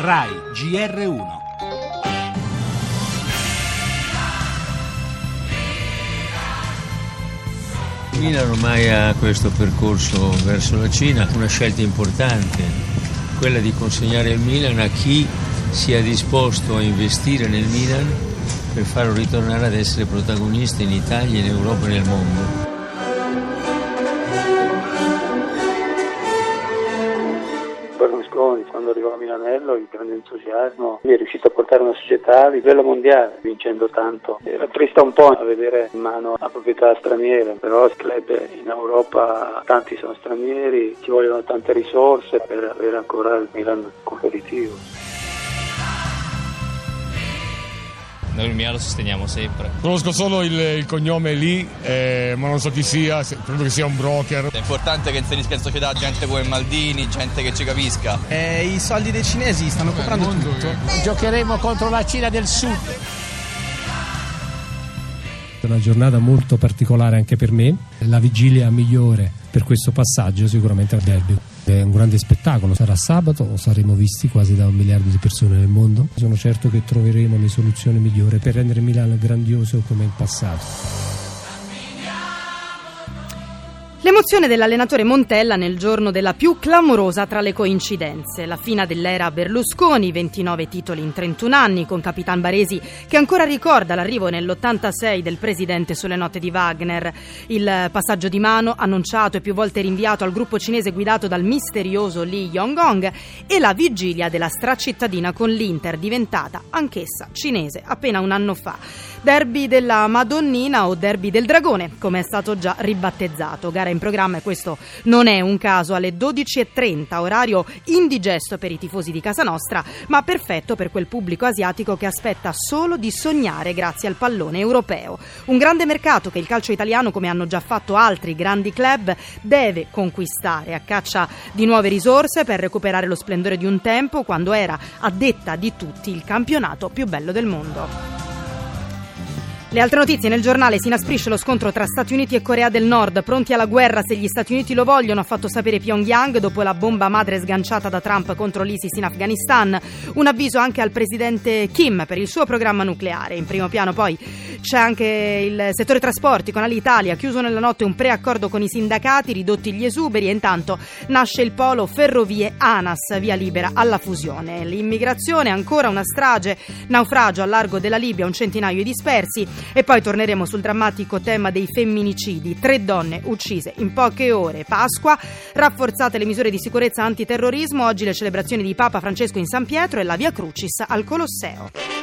RAI GR1. Milan ormai ha questo percorso verso la Cina, una scelta importante, quella di consegnare il Milan a chi sia disposto a investire nel Milan per farlo ritornare ad essere protagonista in Italia, in Europa e nel mondo. Berlusconi quando arrivò a Milanello il grande entusiasmo è riuscito a portare una società a livello mondiale vincendo tanto. Era triste un po' a vedere in mano la proprietà straniera però il club in Europa tanti sono stranieri ci vogliono tante risorse per avere ancora il Milan competitivo Noi il Milan lo sosteniamo sempre. Conosco solo il, il cognome lì, eh, ma non so chi sia, credo che sia un broker. È importante che inserisca in società gente come Maldini, gente che ci capisca. Eh, I soldi dei cinesi stanno comprando tutto. Giocheremo contro la Cina del Sud. È una giornata molto particolare anche per me, la vigilia migliore per questo passaggio sicuramente al derby. È un grande spettacolo, sarà sabato, saremo visti quasi da un miliardo di persone nel mondo. Sono certo che troveremo le soluzioni migliori per rendere Milano grandioso come in passato. L'emozione dell'allenatore Montella nel giorno della più clamorosa tra le coincidenze, la fine dell'era Berlusconi, 29 titoli in 31 anni, con Capitan Baresi che ancora ricorda l'arrivo nell'86 del presidente sulle note di Wagner, il passaggio di mano annunciato e più volte rinviato al gruppo cinese guidato dal misterioso Li Yonggong e la vigilia della stracittadina con l'Inter diventata anch'essa cinese appena un anno fa. Derby della Madonnina o Derby del Dragone, come è stato già ribattezzato. Gara in programma e questo non è un caso alle 12.30, orario indigesto per i tifosi di casa nostra, ma perfetto per quel pubblico asiatico che aspetta solo di sognare grazie al pallone europeo. Un grande mercato che il calcio italiano, come hanno già fatto altri grandi club, deve conquistare a caccia di nuove risorse per recuperare lo splendore di un tempo quando era, a detta di tutti, il campionato più bello del mondo. Le altre notizie nel giornale si inasprisce lo scontro tra Stati Uniti e Corea del Nord, pronti alla guerra se gli Stati Uniti lo vogliono, ha fatto sapere Pyongyang dopo la bomba madre sganciata da Trump contro l'ISIS in Afghanistan. Un avviso anche al presidente Kim per il suo programma nucleare. In primo piano poi c'è anche il settore trasporti con Alitalia, chiuso nella notte un preaccordo con i sindacati, ridotti gli esuberi e intanto nasce il polo Ferrovie ANAS, via libera alla fusione. L'immigrazione, ancora una strage, naufragio al largo della Libia, un centinaio di dispersi. E poi torneremo sul drammatico tema dei femminicidi. Tre donne uccise in poche ore. Pasqua, rafforzate le misure di sicurezza antiterrorismo. Oggi le celebrazioni di Papa Francesco in San Pietro e la Via Crucis al Colosseo.